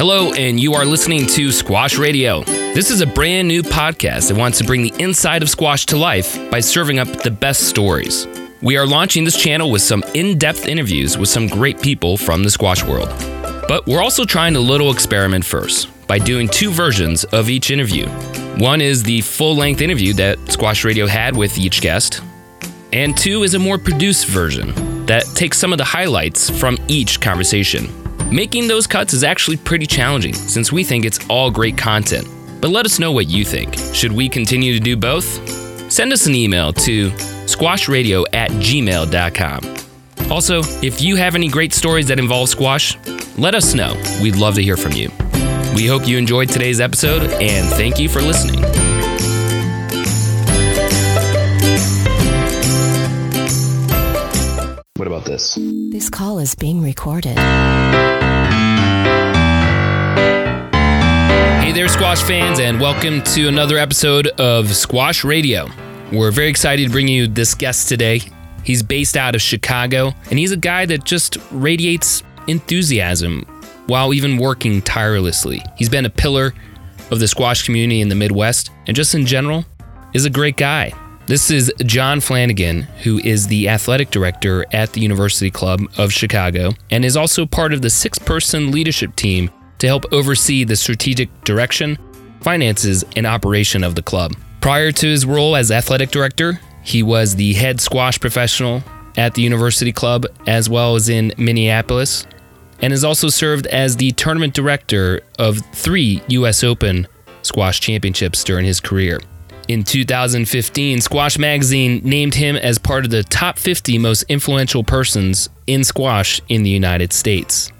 Hello, and you are listening to Squash Radio. This is a brand new podcast that wants to bring the inside of squash to life by serving up the best stories. We are launching this channel with some in depth interviews with some great people from the squash world. But we're also trying a little experiment first by doing two versions of each interview. One is the full length interview that Squash Radio had with each guest, and two is a more produced version that takes some of the highlights from each conversation. Making those cuts is actually pretty challenging since we think it's all great content. But let us know what you think. Should we continue to do both? Send us an email to squashradio at gmail.com. Also, if you have any great stories that involve squash, let us know. We'd love to hear from you. We hope you enjoyed today's episode and thank you for listening. What about this? This call is being recorded. Hey there, squash fans, and welcome to another episode of Squash Radio. We're very excited to bring you this guest today. He's based out of Chicago, and he's a guy that just radiates enthusiasm while even working tirelessly. He's been a pillar of the squash community in the Midwest, and just in general, is a great guy. This is John Flanagan, who is the athletic director at the University Club of Chicago and is also part of the six person leadership team to help oversee the strategic direction, finances, and operation of the club. Prior to his role as athletic director, he was the head squash professional at the University Club as well as in Minneapolis, and has also served as the tournament director of three U.S. Open squash championships during his career. In 2015, Squash Magazine named him as part of the top 50 most influential persons in squash in the United States.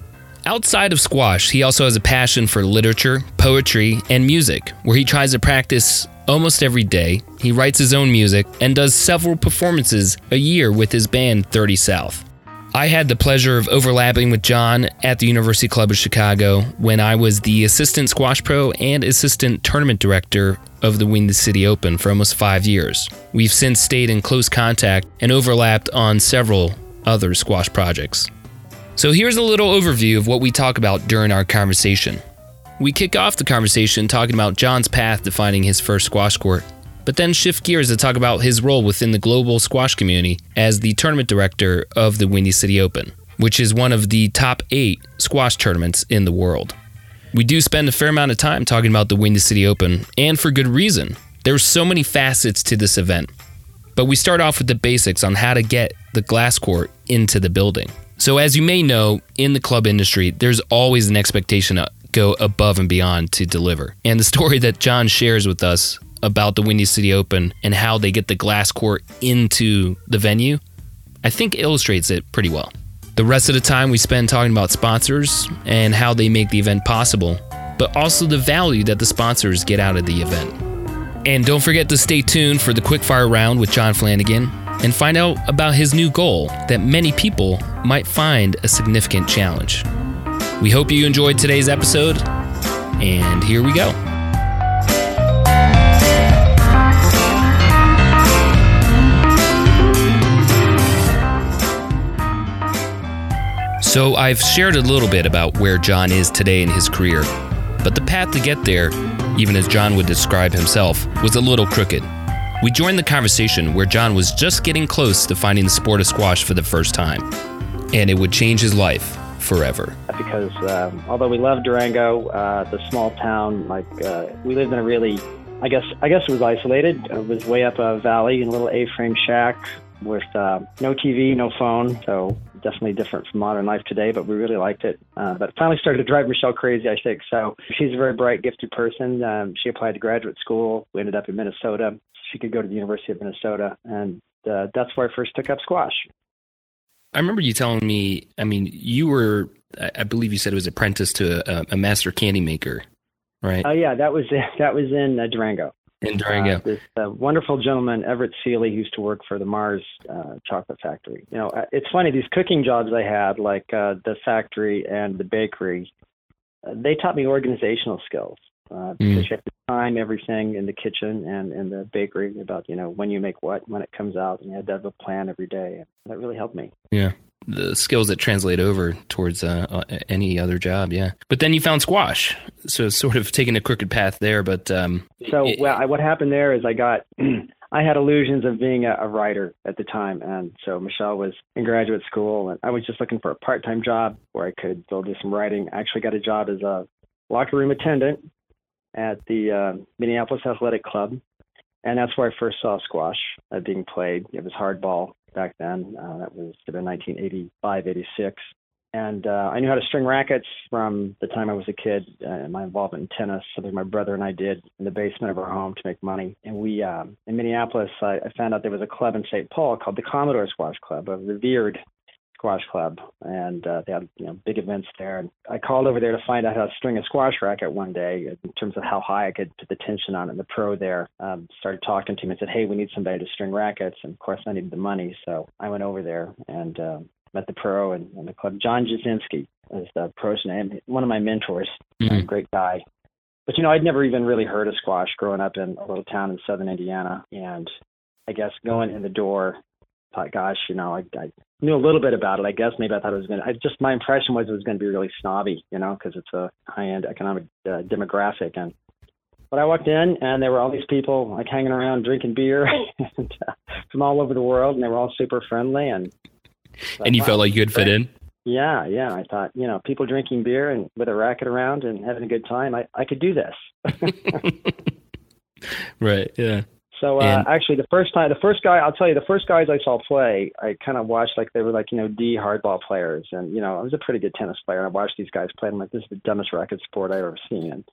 Outside of squash, he also has a passion for literature, poetry, and music, where he tries to practice almost every day. He writes his own music and does several performances a year with his band 30 South. I had the pleasure of overlapping with John at the University Club of Chicago when I was the assistant squash pro and assistant tournament director of the Windy City Open for almost five years. We've since stayed in close contact and overlapped on several other squash projects. So here's a little overview of what we talk about during our conversation. We kick off the conversation talking about John's path to finding his first squash court but then shift gears to talk about his role within the global squash community as the tournament director of the Windy City Open, which is one of the top eight squash tournaments in the world. We do spend a fair amount of time talking about the Windy City Open, and for good reason. There's so many facets to this event. But we start off with the basics on how to get the glass court into the building. So, as you may know, in the club industry, there's always an expectation to go above and beyond to deliver. And the story that John shares with us about the Windy City Open and how they get the glass court into the venue, I think illustrates it pretty well. The rest of the time we spend talking about sponsors and how they make the event possible, but also the value that the sponsors get out of the event. And don't forget to stay tuned for the quickfire round with John Flanagan and find out about his new goal that many people might find a significant challenge. We hope you enjoyed today's episode, and here we go. So, I've shared a little bit about where John is today in his career, but the path to get there, even as John would describe himself, was a little crooked. We joined the conversation where John was just getting close to finding the sport of squash for the first time, and it would change his life forever. Because um, although we love Durango, uh, the small town, like uh, we lived in a really, I guess, I guess it was isolated. It was way up a valley in a little A-frame shack with uh, no TV, no phone. So definitely different from modern life today, but we really liked it. Uh, but it finally started to drive Michelle crazy, I think. So she's a very bright, gifted person. Um, she applied to graduate school. We ended up in Minnesota. She could go to the University of Minnesota, and uh, that's where I first took up squash. I remember you telling me. I mean, you were, I believe you said it was apprentice to a, a master candy maker, right? Oh yeah, that was that was in uh, Durango in Durango. Uh, this uh, wonderful gentleman, Everett Seeley, used to work for the Mars uh, Chocolate Factory. You know, uh, it's funny these cooking jobs I had, like uh, the factory and the bakery. Uh, they taught me organizational skills. Uh, because you have to time everything in the kitchen and in the bakery about you know when you make what, when it comes out, and you had to have a plan every day. And that really helped me. Yeah. The skills that translate over towards uh, uh, any other job, yeah. But then you found squash, so sort of taking a crooked path there. But um, So it- well, I, what happened there is I got I had illusions of being a, a writer at the time, and so Michelle was in graduate school, and I was just looking for a part-time job where I could still do some writing. I actually got a job as a locker room attendant at the uh, Minneapolis Athletic Club, and that's where I first saw squash uh, being played. It was hardball back then. Uh, that was in 1985, 86. And uh, I knew how to string rackets from the time I was a kid. Uh, my involvement in tennis, something my brother and I did in the basement of our home to make money. And we, um, in Minneapolis, I, I found out there was a club in St. Paul called the Commodore Squash Club, a revered squash club, and uh, they had you know big events there. And I called over there to find out how to string a squash racket one day, in terms of how high I could put the tension on it. And the pro there um, started talking to me and said, "Hey, we need somebody to string rackets." And of course, I needed the money, so I went over there and uh, met the pro and, and the club. John Jasinski is the pro's name, one of my mentors, a Mhm. great guy. But you know, I'd never even really heard of squash growing up in a little town in southern Indiana, and I guess going in the door, thought, gosh, you know, I, I knew a little bit about it. I guess maybe I thought it was going to. I just my impression was it was going to be really snobby, you know, because it's a high-end economic uh, demographic. And but I walked in, and there were all these people like hanging around drinking beer and, uh, from all over the world, and they were all super friendly. And and you felt like you could fit in. yeah, yeah. I thought, you know, people drinking beer and with a racket around and having a good time. I I could do this. right. Yeah. So uh, And- actually, the first time, the first guy, I'll tell you, the first guys I saw play, I kind of watched like they were like you know D hardball players, and you know I was a pretty good tennis player, and I watched these guys play. and I'm like, this is the dumbest racket sport I've ever seen.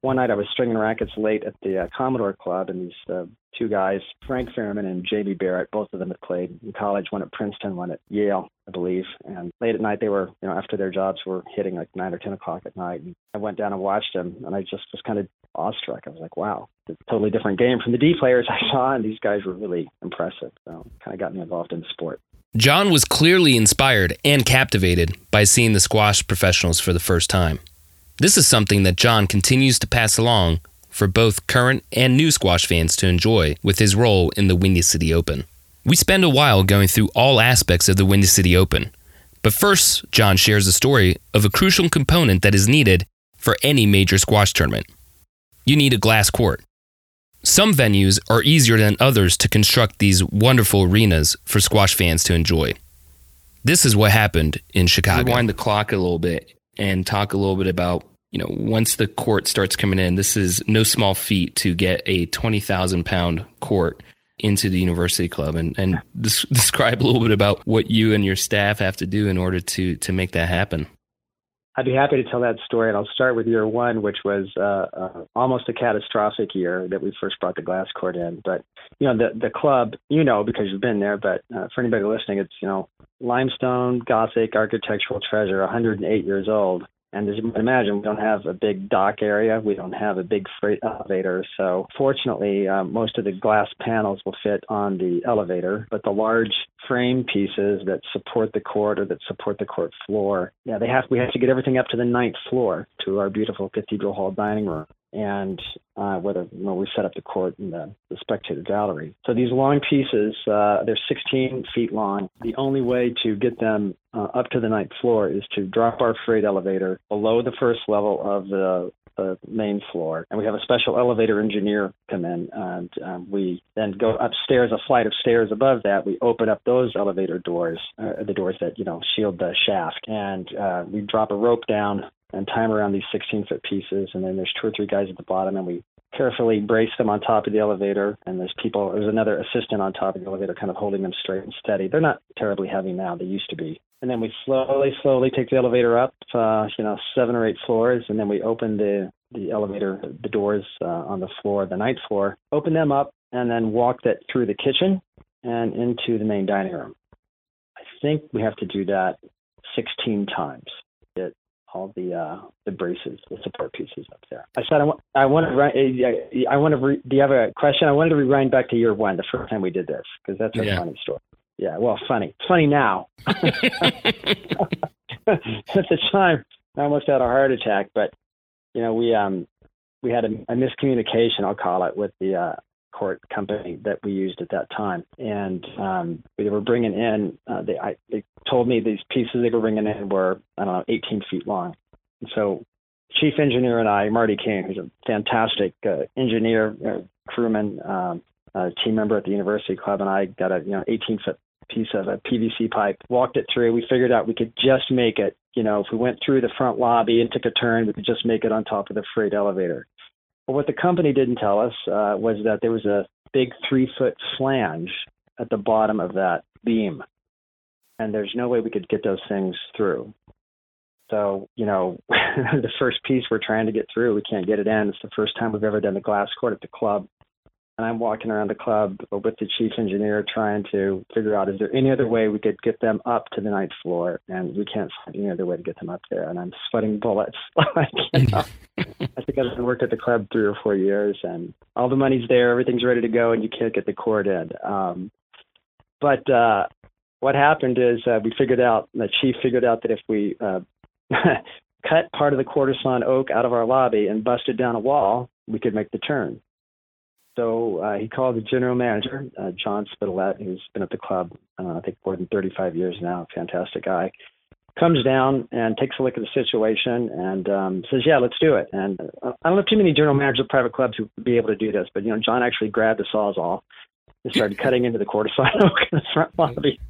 One night I was stringing rackets late at the uh, Commodore Club, and these uh, two guys, Frank Fairman and Jamie Barrett, both of them had played in college, one at Princeton, one at Yale, I believe. And late at night, they were, you know, after their jobs were hitting like nine or ten o'clock at night. And I went down and watched them, and I just was kind of awestruck. I was like, wow, it's a totally different game from the D players I saw, and these guys were really impressive. So kind of got me involved in the sport. John was clearly inspired and captivated by seeing the squash professionals for the first time. This is something that John continues to pass along for both current and new squash fans to enjoy with his role in the Windy City Open. We spend a while going through all aspects of the Windy City Open, but first, John shares a story of a crucial component that is needed for any major squash tournament. You need a glass court. Some venues are easier than others to construct these wonderful arenas for squash fans to enjoy. This is what happened in Chicago. Rewind the clock a little bit and talk a little bit about, you know, once the court starts coming in, this is no small feat to get a 20,000 pound court into the university club and, and des- describe a little bit about what you and your staff have to do in order to, to make that happen. I'd be happy to tell that story, and I'll start with year one, which was uh, uh, almost a catastrophic year that we first brought the glass court in. But you know, the the club, you know, because you've been there. But uh, for anybody listening, it's you know, limestone Gothic architectural treasure, 108 years old. And as you can imagine, we don't have a big dock area. We don't have a big freight elevator. So fortunately, um, most of the glass panels will fit on the elevator, but the large frame pieces that support the court or that support the court floor, yeah, they have. We have to get everything up to the ninth floor to our beautiful Cathedral Hall dining room and uh, whether you know, we set up the court in the, the spectator gallery. So these long pieces, uh, they're 16 feet long. The only way to get them uh, up to the ninth floor is to drop our freight elevator below the first level of the the main floor, and we have a special elevator engineer come in, and um, we then go upstairs, a flight of stairs above that. We open up those elevator doors, uh, the doors that you know shield the shaft, and uh, we drop a rope down and time around these 16 foot pieces, and then there's two or three guys at the bottom, and we carefully brace them on top of the elevator, and there's people, there's another assistant on top of the elevator, kind of holding them straight and steady. They're not terribly heavy now; they used to be. And then we slowly, slowly take the elevator up, uh, you know, seven or eight floors, and then we open the the elevator, the doors uh, on the floor, the ninth floor, open them up, and then walk that through the kitchen and into the main dining room. I think we have to do that 16 times. All the uh, the braces, the support pieces up there. I said I want I want to re- I want to re- do you have a question? I wanted to rewind back to year one, the first time we did this, because that's a Yeah. funny story. Yeah, well, funny. It's funny now. At the time, I almost had a heart attack, but you know, we um we had a, a miscommunication, I'll call it, with the uh, court company that we used at that time, and um, they were bringing in. Uh, they I, they told me these pieces they were bringing in were I don't know 18 feet long, and so chief engineer and I, Marty King, who's a fantastic uh, engineer, uh, crewman, um, uh, team member at the University Club, and I got a you know 18 foot piece of a PVC pipe, walked it through. We figured out we could just make it. You know, if we went through the front lobby and took a turn, we could just make it on top of the freight elevator. But what the company didn't tell us uh, was that there was a big three foot flange at the bottom of that beam. And there's no way we could get those things through. So, you know, the first piece we're trying to get through, we can't get it in. It's the first time we've ever done the glass court at the club. And I'm walking around the club with the chief engineer trying to figure out is there any other way we could get them up to the ninth floor? And we can't find any other way to get them up there. And I'm sweating bullets. like, you know, I think I've worked at the club three or four years, and all the money's there, everything's ready to go, and you can't get the cord in. Um, but uh, what happened is uh, we figured out, the chief figured out that if we uh, cut part of the quarter sawn oak out of our lobby and busted down a wall, we could make the turn. So uh, he called the general manager, uh, John Spitalet, who's been at the club, uh, I think, more than 35 years now. Fantastic guy. Comes down and takes a look at the situation and um, says, "Yeah, let's do it." And uh, I don't know too many general managers of private clubs who would be able to do this, but you know, John actually grabbed the sawzall and started cutting into the quarter sawn oak in the front lobby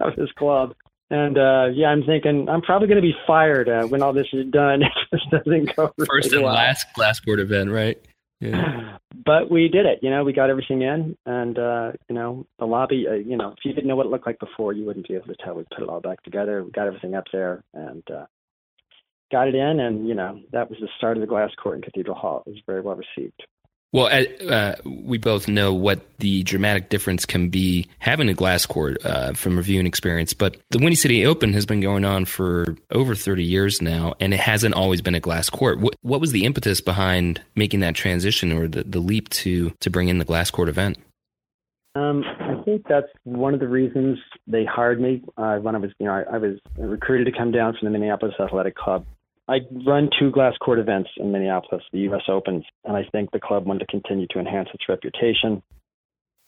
of his club. And uh, yeah, I'm thinking I'm probably going to be fired uh, when all this is done. if this doesn't go first really and well. last court event, right? Yeah. But we did it. You know, we got everything in, and uh, you know, the lobby. Uh, you know, if you didn't know what it looked like before, you wouldn't be able to tell. We put it all back together. We got everything up there, and uh, got it in. And you know, that was the start of the glass court in Cathedral Hall. It was very well received. Well, uh, we both know what the dramatic difference can be having a glass court uh, from reviewing experience, but the Windy City Open has been going on for over 30 years now, and it hasn't always been a glass court. What, what was the impetus behind making that transition or the, the leap to, to bring in the glass court event? Um, I think that's one of the reasons they hired me uh, when I was, you know, I, I was recruited to come down from the Minneapolis Athletic Club I run two glass court events in Minneapolis, the U.S. Opens, and I think the club wanted to continue to enhance its reputation.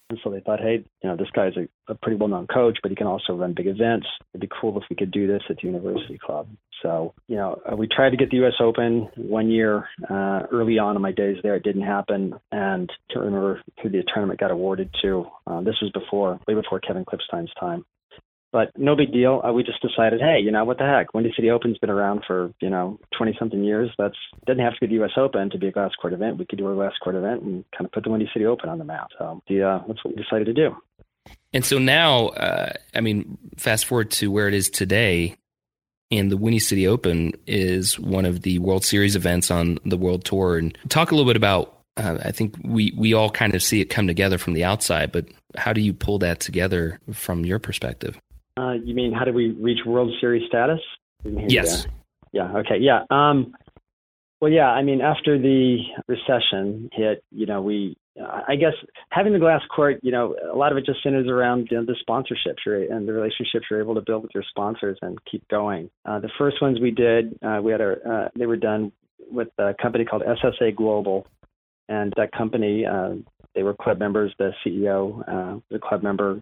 And so they thought, hey, you know, this guy's a, a pretty well-known coach, but he can also run big events. It'd be cool if we could do this at the University Club. So, you know, uh, we tried to get the U.S. Open one year uh, early on in my days there. It didn't happen, and I can't remember who the tournament got awarded to. Uh, this was before, way before Kevin Klipstein's time. But no big deal. Uh, we just decided, hey, you know what the heck? Windy City Open's been around for you know twenty something years. That's doesn't have to be the U.S. Open to be a glass court event. We could do a glass court event and kind of put the Windy City Open on the map. So the, uh, that's what we decided to do. And so now, uh, I mean, fast forward to where it is today, and the Windy City Open is one of the World Series events on the World Tour. And talk a little bit about. Uh, I think we we all kind of see it come together from the outside, but how do you pull that together from your perspective? Uh, you mean how do we reach World Series status? Yes. Yeah. Okay. Yeah. Um, well, yeah. I mean, after the recession hit, you know, we, I guess, having the glass court, you know, a lot of it just centers around you know, the sponsorships right, and the relationships you're able to build with your sponsors and keep going. Uh, the first ones we did, uh, we had a, uh, they were done with a company called SSA Global, and that company, uh, they were club members. The CEO, uh, a club member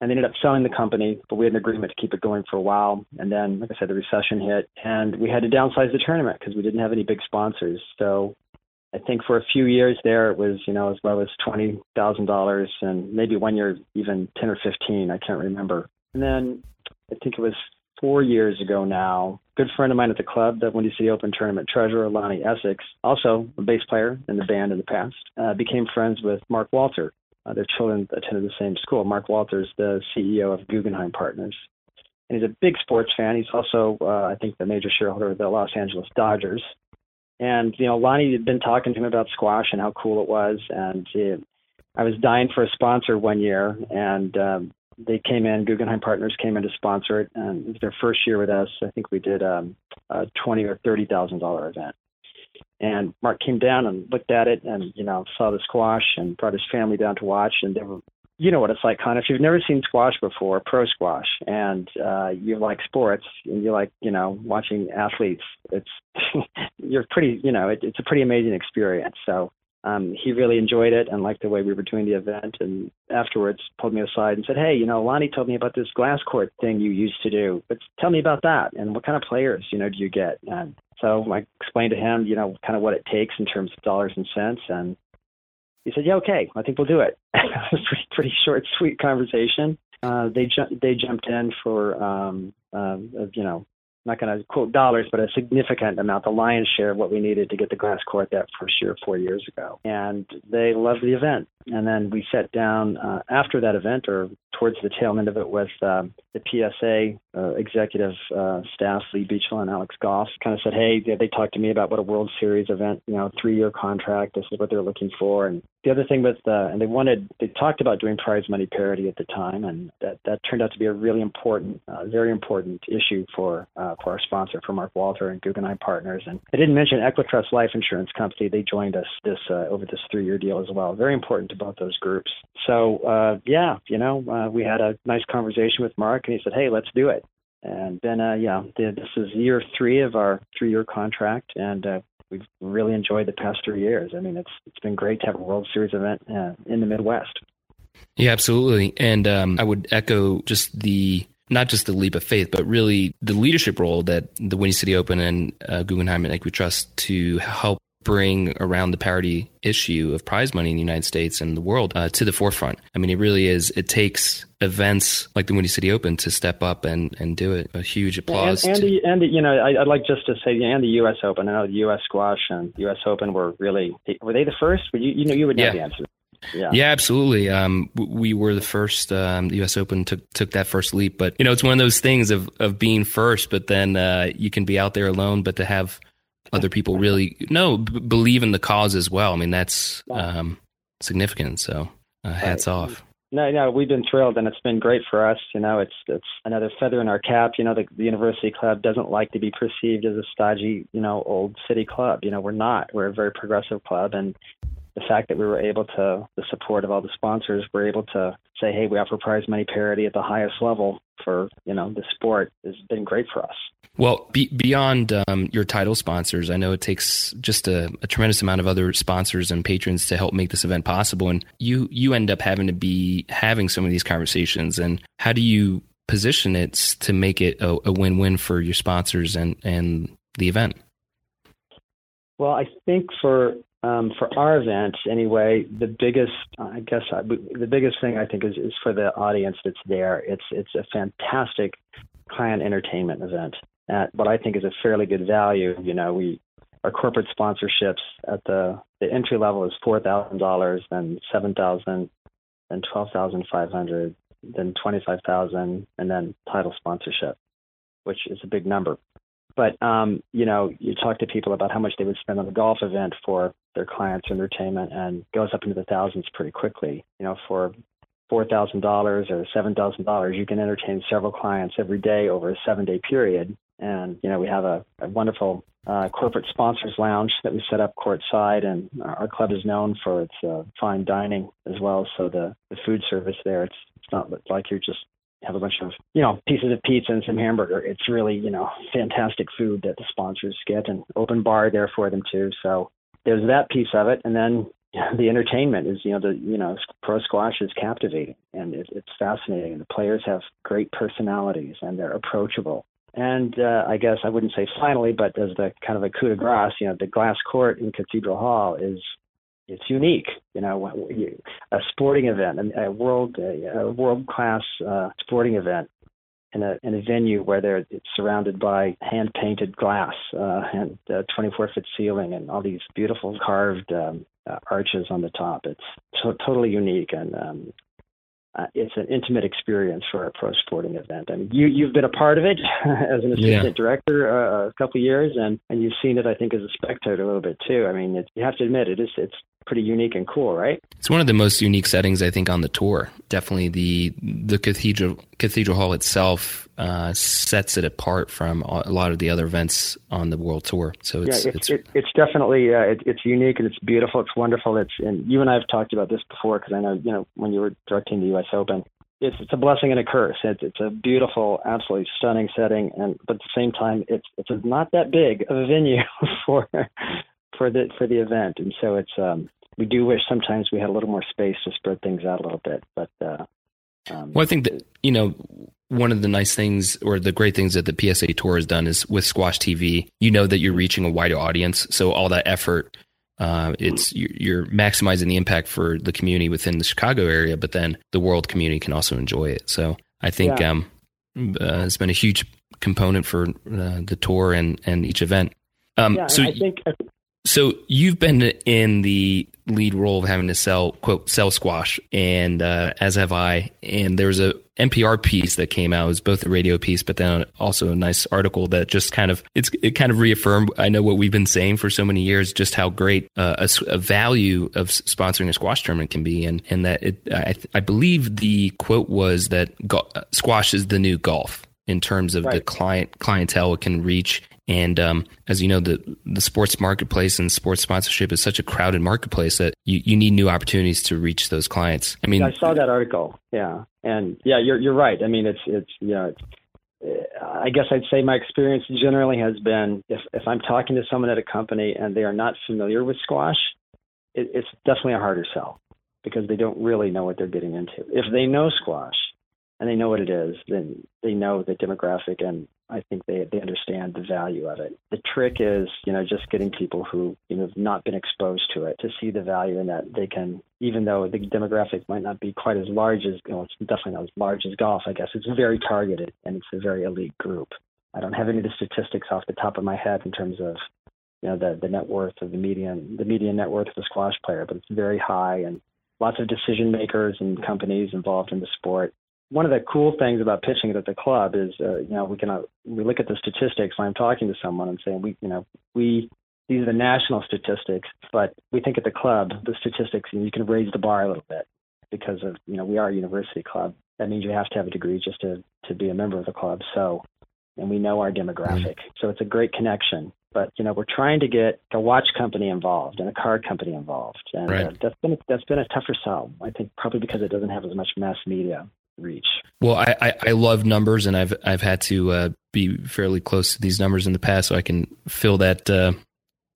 and they ended up selling the company, but we had an agreement to keep it going for a while. And then, like I said, the recession hit, and we had to downsize the tournament because we didn't have any big sponsors. So I think for a few years there, it was you know as low as twenty thousand dollars, and maybe one year even ten or fifteen. I can't remember. And then I think it was four years ago now. Good friend of mine at the club, the Windy City Open tournament treasurer, Lonnie Essex, also a bass player in the band in the past, uh, became friends with Mark Walter, uh, their children attended the same school. Mark Walters, the CEO of Guggenheim Partners, and he's a big sports fan. He's also, uh, I think, the major shareholder of the Los Angeles Dodgers. And you know, Lonnie had been talking to him about squash and how cool it was, and he, I was dying for a sponsor one year, and um, they came in. Guggenheim Partners came in to sponsor it, and it was their first year with us. I think we did um, a twenty or thirty thousand dollar event. And Mark came down and looked at it and, you know, saw the squash and brought his family down to watch. And they were, you know what it's like, Connor. If you've never seen squash before, pro squash, and uh, you like sports and you like, you know, watching athletes, it's you're pretty, you know, it, it's a pretty amazing experience. So um, he really enjoyed it and liked the way we were doing the event. And afterwards, pulled me aside and said, "Hey, you know, Lonnie told me about this glass court thing you used to do. But tell me about that and what kind of players, you know, do you get?" And so I explained to him, you know, kind of what it takes in terms of dollars and cents. And he said, "Yeah, okay, I think we'll do it." it was pretty, pretty short, sweet conversation. Uh, they ju- they jumped in for um, uh, you know not going to quote dollars, but a significant amount, the lion's share of what we needed to get the glass court that first year four years ago. And they loved the event. And then we sat down uh, after that event, or towards the tail end of it, with um, the PSA uh, executive uh, staff, Lee Beachill and Alex Gough, kind of said, "Hey, they, they talked to me about what a World Series event, you know, three-year contract. This is what they're looking for." And the other thing with, uh, and they wanted, they talked about doing prize money parity at the time, and that that turned out to be a really important, uh, very important issue for uh, for our sponsor, for Mark Walter and Guggenheim Partners. And I didn't mention Equitrust Life Insurance Company. They joined us this uh, over this three-year deal as well. Very important to both those groups. So uh, yeah, you know, uh, we had a nice conversation with Mark, and he said, "Hey, let's do it." And then uh, yeah, this is year three of our three-year contract, and uh, we've really enjoyed the past three years. I mean, it's it's been great to have a World Series event uh, in the Midwest. Yeah, absolutely. And um, I would echo just the not just the leap of faith, but really the leadership role that the Windy City Open and uh, Guggenheim and Equitrust to help bring around the parity issue of prize money in the United States and the world uh, to the forefront. I mean, it really is. It takes events like the Windy City Open to step up and, and do it. A huge applause. And, and, the, and the, you know, I, would like just to say, and the U.S. Open. I know the U.S. Squash and U.S. Open were really were they the first? You, you know, you would know yeah. the answer. Yeah. yeah, absolutely. Um, we were the first. Um, the U.S. Open took took that first leap, but you know, it's one of those things of of being first. But then uh, you can be out there alone, but to have other people really no b- believe in the cause as well. I mean, that's um, significant. So uh, hats right. off. No, no, we've been thrilled, and it's been great for us. You know, it's it's another feather in our cap. You know, the, the University Club doesn't like to be perceived as a stodgy, you know, old city club. You know, we're not. We're a very progressive club, and the fact that we were able to, the support of all the sponsors, we're able to say, hey, we offer prize money parity at the highest level for you know the sport has been great for us. Well, be, beyond um, your title sponsors, I know it takes just a, a, tremendous amount of other sponsors and patrons to help make this event possible, and you you end up having to be having some of these conversations. And how do you position it to make it a, a win-win for your sponsors and and the event? Well, I think for um, for our event anyway, the biggest, I guess, uh, the biggest thing I think is, is for the audience that's there. It's it's a fantastic client entertainment event at what I think is a fairly good value. You know, we our corporate sponsorships at the the entry level is four thousand dollars, then seven thousand, then twelve thousand five hundred, then twenty five thousand, and then title sponsorship, which is a big number. But um, you know, you talk to people about how much they would spend on a golf event for their clients' entertainment, and goes up into the thousands pretty quickly. You know, for four thousand dollars or seven thousand dollars, you can entertain several clients every day over a seven day period and you know we have a, a wonderful uh, corporate sponsors lounge that we set up courtside, and our club is known for its uh, fine dining as well. So the, the food service there, it's it's not like you're just have a bunch of you know pieces of pizza and some hamburger. It's really you know fantastic food that the sponsors get, and open bar there for them too. So there's that piece of it, and then the entertainment is you know the you know pro squash is captivating and it, it's fascinating and the players have great personalities and they're approachable and uh, I guess I wouldn't say finally, but as the kind of a coup de grace, you know, the glass court in Cathedral Hall is it's unique. You know, a sporting event, a world a world class uh, sporting event in a in a venue where they're it's surrounded by hand painted glass uh, and 24 foot ceiling and all these beautiful carved um, uh, arches on the top. It's so, totally unique and um, uh, it's an intimate experience for a pro sporting event. I mean, you you've been a part of it as an assistant yeah. director uh, a couple of years, and and you've seen it, I think, as a spectator a little bit too. I mean, it, you have to admit it is it's pretty unique and cool, right? It's one of the most unique settings I think on the tour. Definitely the the cathedral cathedral hall itself uh, sets it apart from a lot of the other events on the world tour. So it's yeah, it's, it's, it's definitely uh, it, it's unique and it's beautiful. It's wonderful. It's and you and I have talked about this before because I know you know when you were directing the U.S. Open, it's it's a blessing and a curse. It's it's a beautiful, absolutely stunning setting, and but at the same time, it's it's not that big of a venue for for the for the event, and so it's um we do wish sometimes we had a little more space to spread things out a little bit, but. uh um, well, I think that you know one of the nice things or the great things that the PSA Tour has done is with Squash TV, you know that you're reaching a wider audience. So all that effort, uh, it's you're maximizing the impact for the community within the Chicago area, but then the world community can also enjoy it. So I think yeah. um, uh, it's been a huge component for uh, the tour and and each event. Um, yeah, so I think so you've been in the lead role of having to sell quote sell squash, and uh, as have I. And there was a NPR piece that came out. It was both a radio piece, but then also a nice article that just kind of it's it kind of reaffirmed. I know what we've been saying for so many years, just how great uh, a, a, value of sponsoring a squash tournament can be, and and that it. I, I believe the quote was that go- squash is the new golf in terms of right. the client clientele it can reach and um, as you know, the the sports marketplace and sports sponsorship is such a crowded marketplace that you, you need new opportunities to reach those clients. I mean, I saw that article. Yeah, and yeah, you're you're right. I mean, it's it's yeah. It's, I guess I'd say my experience generally has been if, if I'm talking to someone at a company and they are not familiar with squash, it, it's definitely a harder sell because they don't really know what they're getting into. If they know squash and they know what it is, then they know the demographic and I think they they understand the value of it. The trick is, you know, just getting people who you know have not been exposed to it to see the value in that they can, even though the demographic might not be quite as large as, you know, it's definitely not as large as golf. I guess it's very targeted and it's a very elite group. I don't have any of the statistics off the top of my head in terms of, you know, the the net worth of the median the median net worth of a squash player, but it's very high and lots of decision makers and companies involved in the sport one of the cool things about pitching it at the club is, uh, you know, we can uh, we look at the statistics when I'm talking to someone and saying we, you know, we these are the national statistics, but we think at the club the statistics and you can raise the bar a little bit because of you know we are a university club. That means you have to have a degree just to to be a member of the club. So, and we know our demographic, mm-hmm. so it's a great connection. But you know, we're trying to get a watch company involved and a card company involved, and right. uh, that's been that's been a tougher sell. I think probably because it doesn't have as much mass media reach. Well, I, I, I love numbers, and I've I've had to uh, be fairly close to these numbers in the past, so I can fill that uh,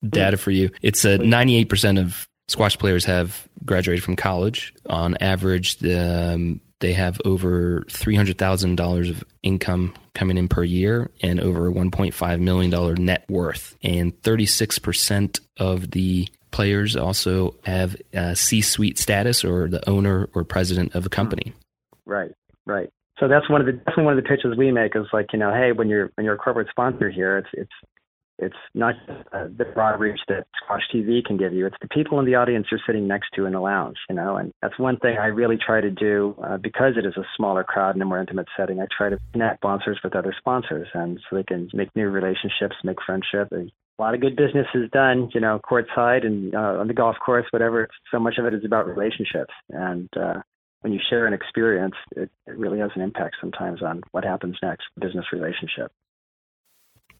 data for you. It's uh, ninety eight percent of squash players have graduated from college. On average, um, they have over three hundred thousand dollars of income coming in per year, and over one point five million dollar net worth. And thirty six percent of the players also have C-suite status or the owner or president of a company. Right, right. So that's one of the definitely one of the pitches we make is like you know, hey, when you're when you're a corporate sponsor here, it's it's it's not uh, the broad reach that Squash TV can give you. It's the people in the audience you're sitting next to in the lounge, you know. And that's one thing I really try to do uh, because it is a smaller crowd and a more intimate setting. I try to connect sponsors with other sponsors, and so they can make new relationships, make friendship. a lot of good business is done, you know, courtside and uh, on the golf course, whatever. So much of it is about relationships, and uh, when you share an experience, it, it really has an impact sometimes on what happens next, business relationship.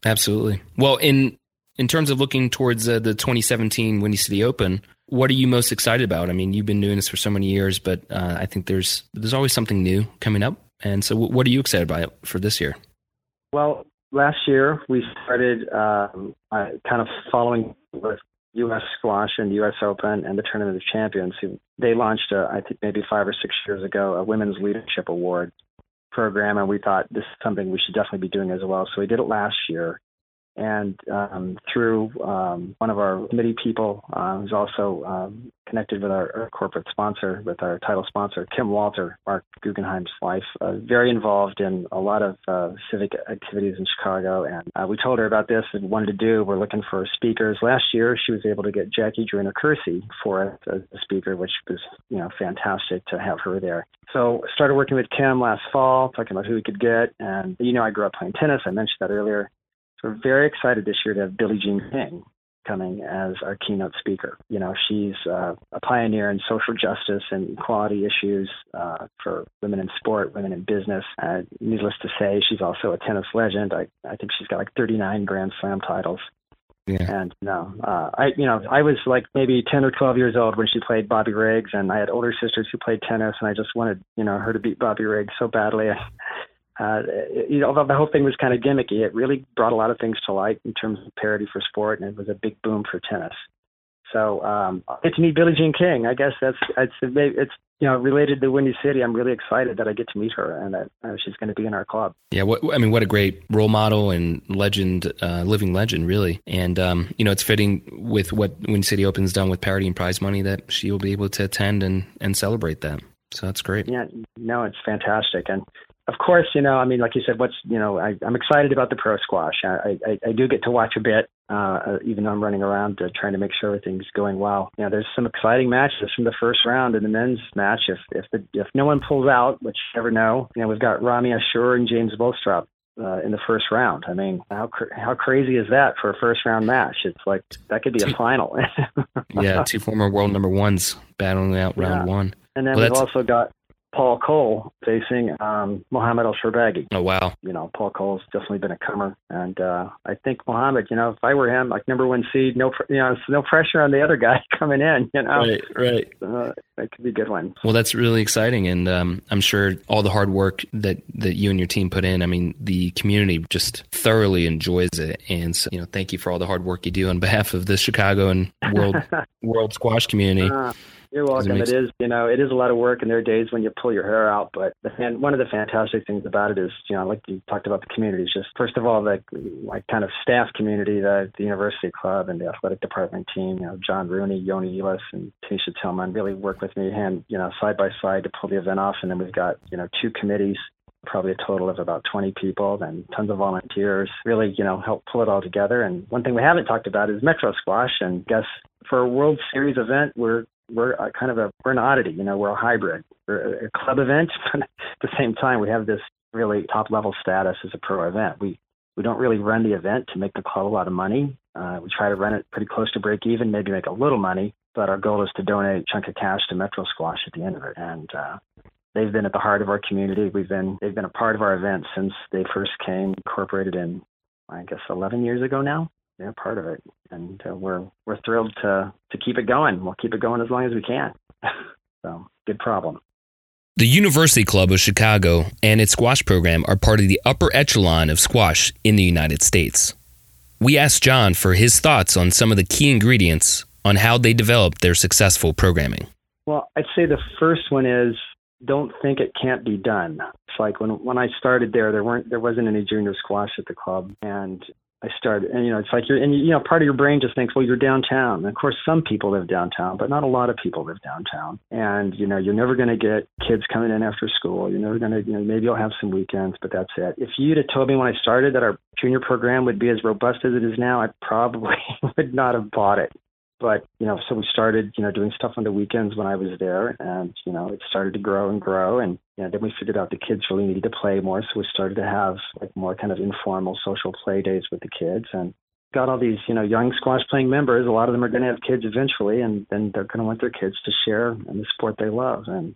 Absolutely. Well, in in terms of looking towards uh, the 2017 Windy City Open, what are you most excited about? I mean, you've been doing this for so many years, but uh, I think there's there's always something new coming up. And so, what are you excited about for this year? Well, last year we started um, uh, kind of following with U.S. Squash and U.S. Open and the Tournament of Champions. They launched, a, I think maybe five or six years ago, a Women's Leadership Award program, and we thought this is something we should definitely be doing as well. So we did it last year, and um, through um, one of our committee people, uh, who's also um, connected with our, our, corporate sponsor, with our title sponsor, Kim Walter, Mark Guggenheim's wife, uh, very involved in a lot of uh, civic activities in Chicago. And uh, we told her about this and wanted to do. We're looking for speakers. Last year, she was able to get Jackie Joyner Kersee for us as a speaker, which was you know fantastic to have her there. So started working with Kim last fall, talking about who we could get. And you know, I grew up playing tennis. I mentioned that earlier. So we're very excited this year to have Billie Jean King coming as our keynote speaker. You know, she's uh, a pioneer in social justice and equality issues uh, for women in sport, women in business. Uh, needless to say, she's also a tennis legend. I, I think she's got like 39 Grand Slam titles. Yeah. And no, uh, I you know I was like maybe ten or twelve years old when she played Bobby Riggs, and I had older sisters who played tennis, and I just wanted you know her to beat Bobby Riggs so badly. Uh, you know, although the whole thing was kind of gimmicky, it really brought a lot of things to light in terms of parody for sport, and it was a big boom for tennis. So um, get to meet Billie Jean King. I guess that's it's it's you know related to Windy City. I'm really excited that I get to meet her and that uh, she's going to be in our club. Yeah, what I mean, what a great role model and legend, uh, living legend, really. And um, you know, it's fitting with what Windy City Open's done with parity and prize money that she will be able to attend and and celebrate that. So that's great. Yeah, no, it's fantastic, and of course, you know, I mean, like you said, what's you know, I, I'm excited about the pro squash. I, I, I do get to watch a bit, uh, uh even though I'm running around to, trying to make sure everything's going well. You know, there's some exciting matches from the first round in the men's match. If if the, if no one pulls out, which you never know, you know, we've got Ramy Ashour and James Willstrop uh, in the first round. I mean, how cr- how crazy is that for a first round match? It's like that could be a final. yeah, two former world number ones battling out round yeah. one. And then well, we've also got Paul Coll facing um, Mohamed El Shorbagy. Oh wow! You know, Paul Coll's definitely been a comer, and uh, I think Mohamed. You know, if I were him, like number one seed, no, you know, no pressure on the other guy coming in. You know, right, right. Uh, that could be a good one. Well, that's really exciting, and um, I'm sure all the hard work that that you and your team put in. I mean, the community just thoroughly enjoys it, and so, you know, thank you for all the hard work you do on behalf of the Chicago and world world squash community. Uh, you're welcome. It is, you know, it is a lot of work, and there are days when you pull your hair out. But the fan, one of the fantastic things about it is, you know, like you talked about the community. Just first of all, the like kind of staff community, the, the university club and the athletic department team. You know, John Rooney, Yoni Elis, and Tanisha Tillman really work with me hand, you know, side by side to pull the event off. And then we've got, you know, two committees probably a total of about 20 people and tons of volunteers really you know help pull it all together and one thing we haven't talked about is metro squash and guess for a world series event we're we're kind of a we're an oddity. You know, we're a hybrid. We're a club event, but at the same time, we have this really top level status as a pro event. We we don't really run the event to make the club a lot of money. Uh, we try to run it pretty close to break even, maybe make a little money, but our goal is to donate a chunk of cash to Metro Squash at the end of it. And uh, they've been at the heart of our community. We've been they've been a part of our event since they first came incorporated in I guess 11 years ago now they're part of it, and uh, we're we're thrilled to to keep it going. We'll keep it going as long as we can. so good problem. The University Club of Chicago and its squash program are part of the upper echelon of squash in the United States. We asked John for his thoughts on some of the key ingredients on how they developed their successful programming. Well, I'd say the first one is don't think it can't be done. It's like when when I started there, there weren't there wasn't any junior squash at the club, and I started, and you know, it's like you're, and you know, part of your brain just thinks, well, you're downtown. And of course, some people live downtown, but not a lot of people live downtown. And you know, you're never going to get kids coming in after school. You're never going to, you know, maybe you'll have some weekends, but that's it. If you'd have told me when I started that our junior program would be as robust as it is now, I probably would not have bought it but you know so we started you know doing stuff on the weekends when i was there and you know it started to grow and grow and you know, then we figured out the kids really needed to play more so we started to have like more kind of informal social play days with the kids and got all these you know young squash playing members. A lot of them are going to have kids eventually and then they're going to want their kids to share in the sport they love and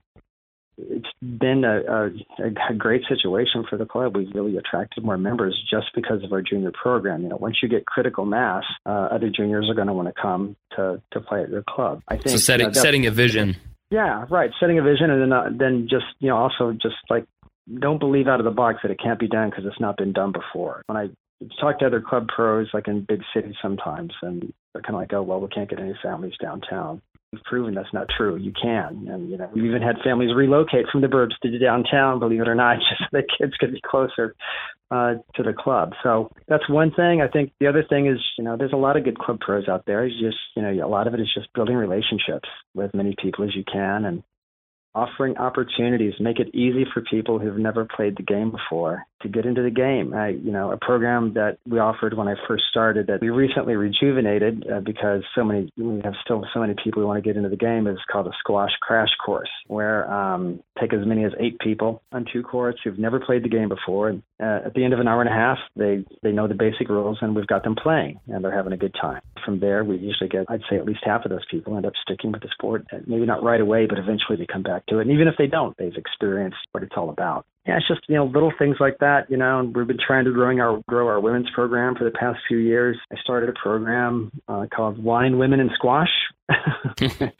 it's been a, a, a great situation for the club. We've really attracted more members just because of our junior program. You know, once you get critical mass, uh, other juniors are going to want to come to to play at your club. I think so. Setting you know, setting a vision. Yeah, right. Setting a vision, and then uh, then just you know also just like don't believe out of the box that it can't be done because it's not been done before. When I talk to other club pros, like in big cities sometimes, and they're kind of like, oh well, we can't get any families downtown we've proven that's not true. You can, and you know, we've even had families relocate from the burbs to downtown, believe it or not, just so the kids could be closer uh, to the club. So that's one thing. I think the other thing is, you know, there's a lot of good club pros out there. It's just, you know, a lot of it is just building relationships with many people as you can, and offering opportunities, make it easy for people who've never played the game before to get into the game. I, you know, a program that we offered when I first started that we recently rejuvenated uh, because so many we have still so many people who want to get into the game is called a squash crash course, where um, take as many as eight people on two courts who've never played the game before. And uh, at the end of an hour and a half, they they know the basic rules and we've got them playing and they're having a good time. From there, we usually get I'd say at least half of those people end up sticking with the sport. Maybe not right away, but eventually they come back to it. And even if they don't, they've experienced what it's all about yeah, it's just you know little things like that. You know, and we've been trying to growing our grow our women's program for the past few years. I started a program uh, called Wine, Women, and Squash,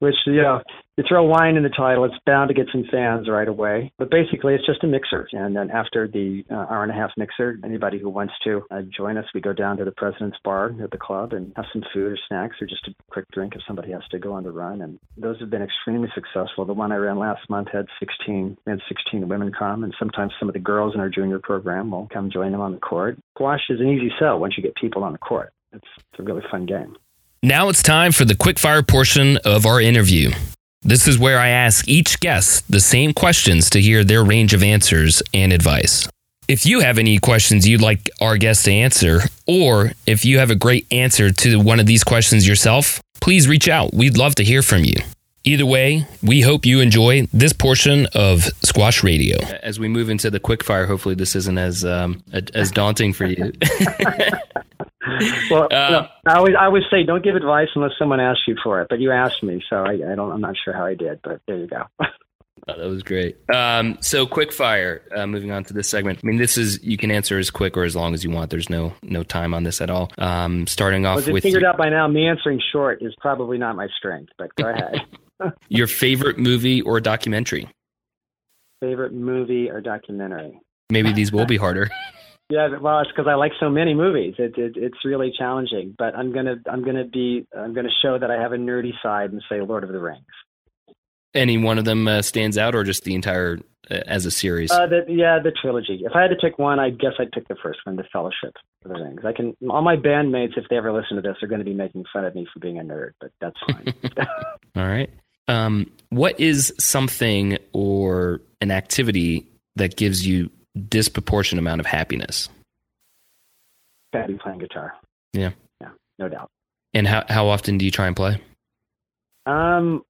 which you know you throw wine in the title, it's bound to get some fans right away. But basically, it's just a mixer. And then after the uh, hour and a half mixer, anybody who wants to uh, join us, we go down to the President's Bar at the club and have some food or snacks or just a quick drink if somebody has to go on the run. And those have been extremely successful. The one I ran last month had 16, we had 16 women come, and sometimes some of the girls in our junior program will come join them on the court. Squash is an easy sell once you get people on the court. It's, it's a really fun game. Now it's time for the quickfire portion of our interview. This is where I ask each guest the same questions to hear their range of answers and advice. If you have any questions you'd like our guest to answer, or if you have a great answer to one of these questions yourself, please reach out. We'd love to hear from you. Either way, we hope you enjoy this portion of Squash Radio. As we move into the quickfire, hopefully this isn't as um, as daunting for you. well, uh, no, I always I always say don't give advice unless someone asks you for it. But you asked me, so I, I don't. I'm not sure how I did, but there you go. Oh, that was great. Um, so, quick fire. Uh, moving on to this segment. I mean, this is you can answer as quick or as long as you want. There's no no time on this at all. Um, starting off well, with figured out by now. Me answering short is probably not my strength, but go ahead. your favorite movie or documentary? Favorite movie or documentary? Maybe these will be harder. Yeah, well, it's because I like so many movies. It, it it's really challenging. But I'm gonna I'm gonna be I'm gonna show that I have a nerdy side and say Lord of the Rings. Any one of them uh, stands out, or just the entire uh, as a series? Uh, the, yeah, the trilogy. If I had to pick one, I guess I'd pick the first one, The Fellowship of the Rings. I can. All my bandmates, if they ever listen to this, are going to be making fun of me for being a nerd, but that's fine. all right. Um, what is something or an activity that gives you disproportionate amount of happiness. Gotta be playing guitar. Yeah. Yeah, no doubt. And how how often do you try and play? Um,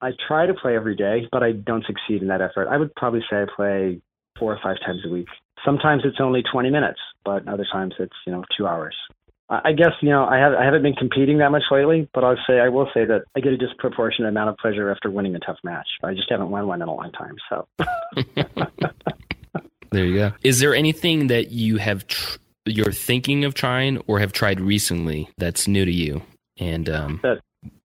I try to play every day, but I don't succeed in that effort. I would probably say I play four or five times a week. Sometimes it's only 20 minutes, but other times it's you know two hours. I guess you know I have I haven't been competing that much lately, but I'll say I will say that I get a disproportionate amount of pleasure after winning a tough match. I just haven't won one in a long time, so. There you go. Is there anything that you have tr- you're thinking of trying or have tried recently that's new to you? And um, that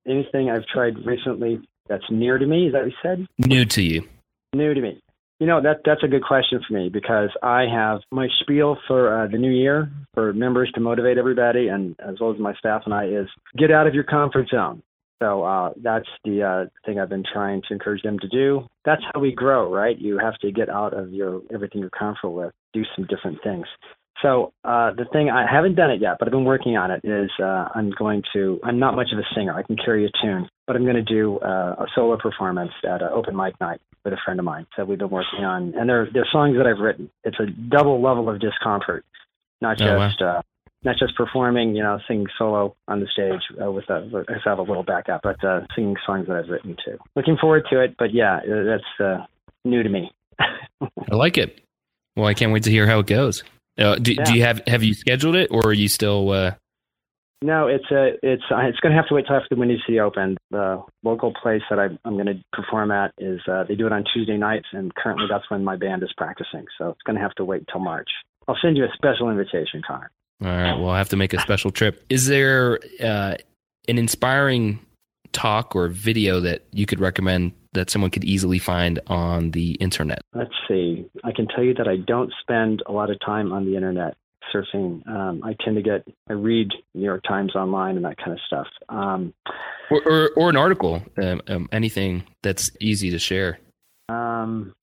anything I've tried recently that's near to me? Is that what you said? New to you. New to me. You know that that's a good question for me because I have my spiel for uh, the new year for members to motivate everybody and as well as my staff and I is get out of your comfort zone. So uh, that's the uh, thing I've been trying to encourage them to do. That's how we grow, right? You have to get out of your everything you're comfortable with, do some different things. So uh, the thing I haven't done it yet, but I've been working on it. Is uh, I'm going to. I'm not much of a singer. I can carry a tune, but I'm going to do uh, a solo performance at an open mic night with a friend of mine that we've been working on. And they're they're songs that I've written. It's a double level of discomfort, not Oh, wow. just uh, not just performing, you know, singing solo on the stage uh, with a, have a little backup, but uh, singing songs that I've written too. Looking forward to it, but yeah, uh, that's uh, new to me. I like it. Well, I can't wait to hear how it goes. Uh, do, Yeah. do you have have you scheduled it, or are you still? Uh, no, it's a it's uh, it's going to have to wait till after the Windy City Open. The local place that I, I'm going to perform at is uh, they do it on Tuesday nights, and currently that's when my band is practicing. So it's going to have to wait till March. I'll send you a special invitation, Connor. All right. Well, I'll have to make a special trip. Is there uh, an inspiring talk or video that you could recommend that someone could easily find on the internet? Let's see. I can tell you that I don't spend a lot of time on the internet surfing. Um, I tend to get, I read New York Times online and that kind of stuff. Um, Or, or, or an article, um, um, anything that's easy to share. um,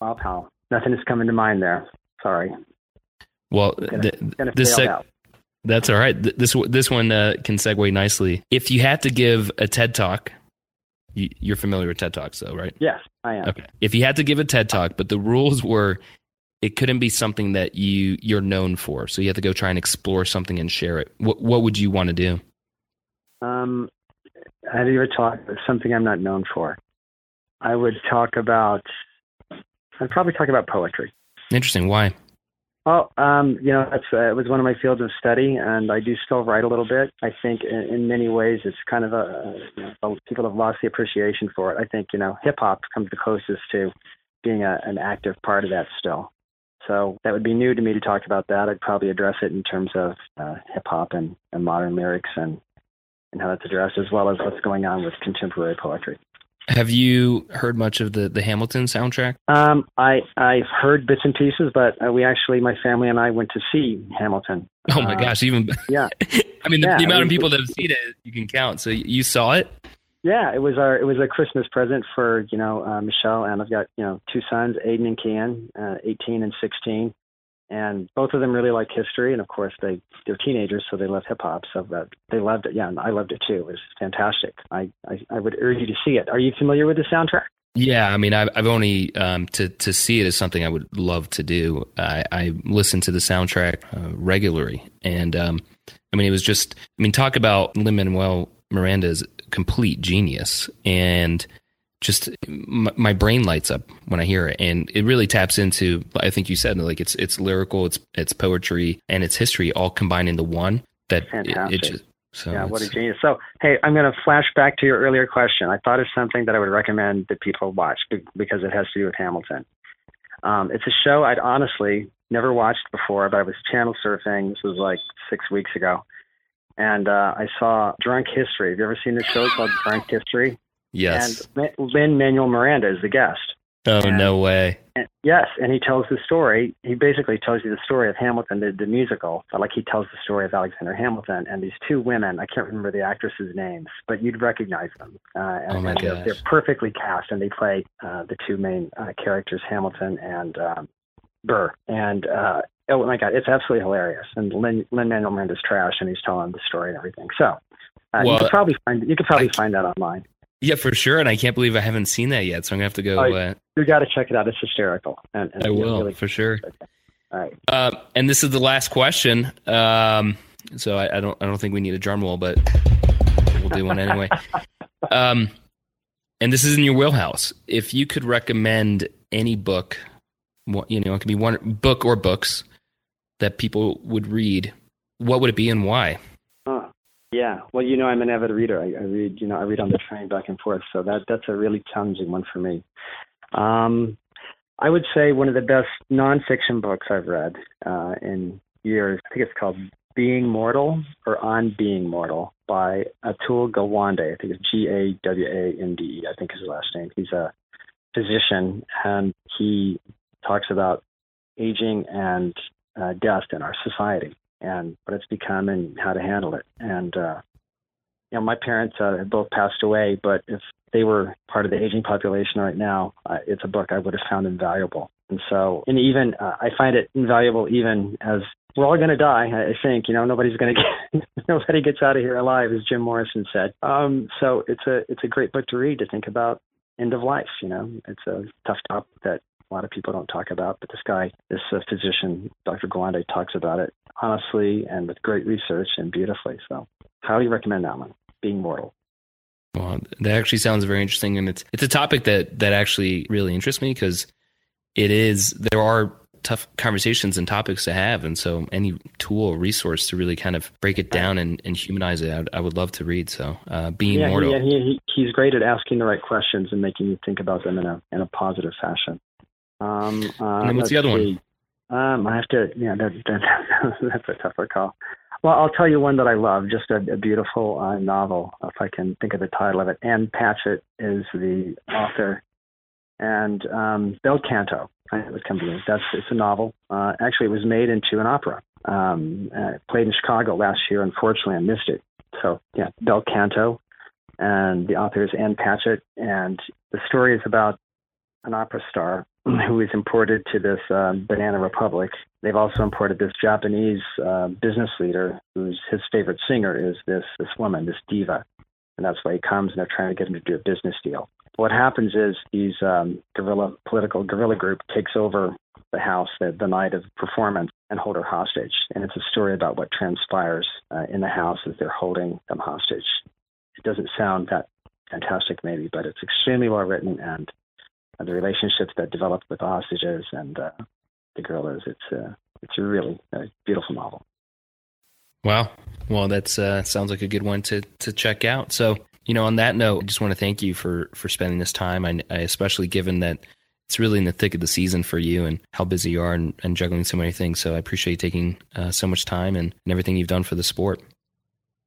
wow, pal. Nothing is coming to mind there. Sorry. Well, Gonna, th- gonna this out. that's all right. This this one uh, can segue nicely. If you had to give a TED talk, you, you're familiar with TED talks, though, right? Yes, I am. Okay. If you had to give a TED talk, but the rules were it couldn't be something that you you're known for, so you have to go try and explore something and share it. What what would you want to do? Um, how do you talk something I'm not known for? I would talk about. I'd probably talk about poetry. Interesting. Why? Oh, um, you know, that's uh, it was one of my fields of study, and I do still write a little bit. I think in, in many ways it's kind of a, you know, people have lost the appreciation for it. I think you know, hip hop comes the closest to being a, an active part of that still. So that would be new to me to talk about that. I'd probably address it in terms of uh, hip hop and, and modern lyrics and and how that's addressed, as well as what's going on with contemporary poetry. Have you heard much of the, the Hamilton soundtrack? Um, I I've heard bits and pieces, but uh, we actually, my family and I went to see Hamilton. Oh my Uh, gosh, even Yeah, I mean, the, Yeah, the amount I of people that have seen it, you can count. So you saw it? yeah. It was our it was a Christmas present for you know uh, Michelle, and I've got you know two sons, Aiden and Kian, uh, 18 and 16, and both of them really like history, and of course they they're teenagers, so they love hip hop. So that they loved it. Yeah, and I loved it too. It was fantastic. I, I I would urge you to see it. Are you familiar with the soundtrack? Yeah, I mean, I've, I've only um, to to see it is something I would love to do. I, I listen to the soundtrack uh, regularly, and um, I mean, it was just. I mean, talk about Lin Manuel Miranda's complete genius, and just my, my brain lights up when I hear it, and it really taps into. I think you said like it's it's lyrical, it's it's poetry, and it's history all combined into one. That it, it Fantastic. just. So yeah, what a genius. So, hey, I'm going to flash back to your earlier question. I thought of something that I would recommend that people watch because it has to do with Hamilton. Um, it's a show I'd honestly never watched before, but I was channel surfing. This was like six weeks ago. And uh, I saw Drunk History. Have you ever seen the show called Drunk History? Yes. And Lin Manuel Miranda is the guest. oh and- no way. And, yes, and he tells the story. He basically tells you the story of Hamilton, the, the musical, but like he tells the story of Alexander Hamilton and these two women. I can't remember the actresses' names, but you'd recognize them. Uh, and, Oh, my they're, gosh. they're perfectly cast, and they play uh, the two main uh, characters, Hamilton and um, Burr. And uh, oh my God, it's absolutely hilarious. And Lin Lin Manuel Miranda's trash, and he's telling the story and everything. So. Uh, Well, you could probably find you could probably I- find that online. Yeah, for sure. And I can't believe I haven't seen that yet. So I'm gonna have to go. Oh, uh, You got to check it out. It's hysterical. And, and I will really- for sure. All right. Uh, and this is the last question. Um, so I, I don't. I don't think we need a drum roll, but we'll do one anyway. Um, and this is in your wheelhouse. If you could recommend any book, you know, it could be one book or books that people would read. What would it be and why? Yeah. Well, you know, I'm an avid reader. I, I read, you know, I read on the train back and forth. So that that's a really challenging one for me. Um, I would say one of the best nonfiction books I've read uh, in years. I think it's called Being Mortal or On Being Mortal by Atul Gawande. I think it's G A W A N D E. I think is his last name. He's a physician, and he talks about aging and uh, death in our society and what it's become and how to handle it. And uh, you know, my parents uh, have both passed away, but if they were part of the aging population right now, uh, it's a book I would have found invaluable. And so, and even uh, I find it invaluable even as we're all going to die. I think you know nobody's going to nobody gets out of here alive, as Jim Morrison said. Um, so it's a it's a great book to read to think about end of life. You know, it's a tough topic that a lot of people don't talk about, but this guy, this uh, physician, Dr. Gawande, talks about it honestly and with great research and beautifully. So, highly recommend that one. Being Mortal. Well, that actually sounds very interesting, and it's it's a topic that that actually really interests me because it is there are tough conversations and topics to have, and so any tool or resource to really kind of break it down and, and humanize it, I would, I would love to read. So, uh, being yeah, mortal, yeah, he, he, he's great at asking the right questions and making you think about them in a in a positive fashion. Um, uh, And what's the other one? Um, I have to. Yeah, that, that, that's a tougher call. Well, I'll tell you one that I love. Just a, a beautiful uh, novel, if I can think of the title of it. Ann Patchett is the author, and um, Bel Canto. I it to me. That's it's a novel. Uh, actually, it was made into an opera. Um, uh, played in Chicago last year. Unfortunately, I missed it. So yeah, Bel Canto, and the author is Ann Patchett, and the story is about an opera star who is imported to this uh, banana republic. They've also imported this Japanese uh, business leader whose his favorite singer is this this woman, this diva, and that's why he comes and they're trying to get him to do a business deal. What happens is these um, guerrilla political guerrilla group takes over the house the, the night of performance and hold her hostage, and it's a story about what transpires uh, in the house as they're holding them hostage. It doesn't sound that fantastic, maybe, but it's extremely well written and uh, the relationships that develop with the hostages and uh, the guerrillas. It's uh, it's a really uh, beautiful novel. Wow. Well, that's uh, sounds like a good one to to check out. So, you know, on that note, I just want to thank you for for spending this time. I, I especially given that it's really in the thick of the season for you and how busy you are and, and juggling so many things. So I appreciate you taking uh, so much time and, and everything you've done for the sport.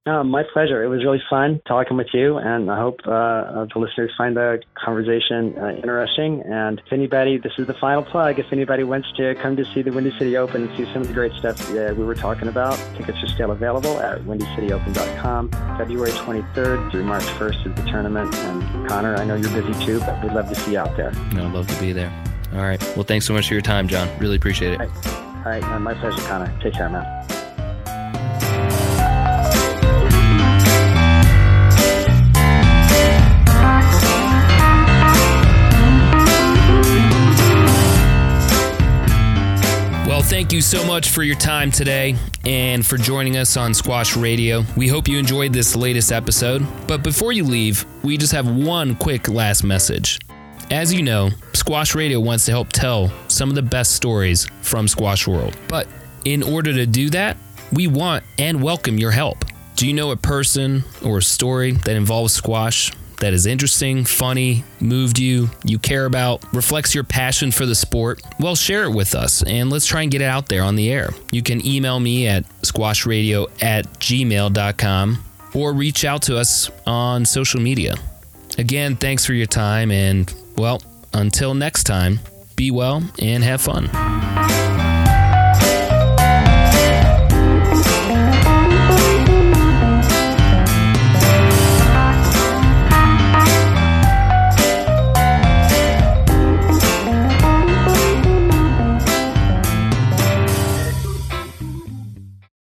My pleasure. It was really fun talking with you, and I hope uh, the listeners find the conversation uh, interesting. And if anybody, this is the final plug, if anybody wants to come to see the Windy City Open and see some of the great stuff that we were talking about, tickets are still available at windycityopen.com. February 23rd through March 1st is the tournament. And Connor, I know you're busy too, but we'd love to see you out there. No, I'd love to be there. All right. Well, thanks so much for your time, John. Really appreciate it. All right. All right. My pleasure, Connor. Take care, man. Well, thank you so much for your time today and for joining us on Squash Radio. We hope you enjoyed this latest episode. But before you leave, we just have one quick last message. As you know, Squash Radio wants to help tell some of the best stories from Squash World. But in order to do that, we want and welcome your help. Do you know a person or a story that involves squash that is interesting, funny, moved you, you care about, reflects your passion for the sport? Well, share it with us and let's try and get it out there on the air. You can email me at squashradio at gmail.com or reach out to us on social media. Again, thanks for your time and, well, until next time, be well and have fun.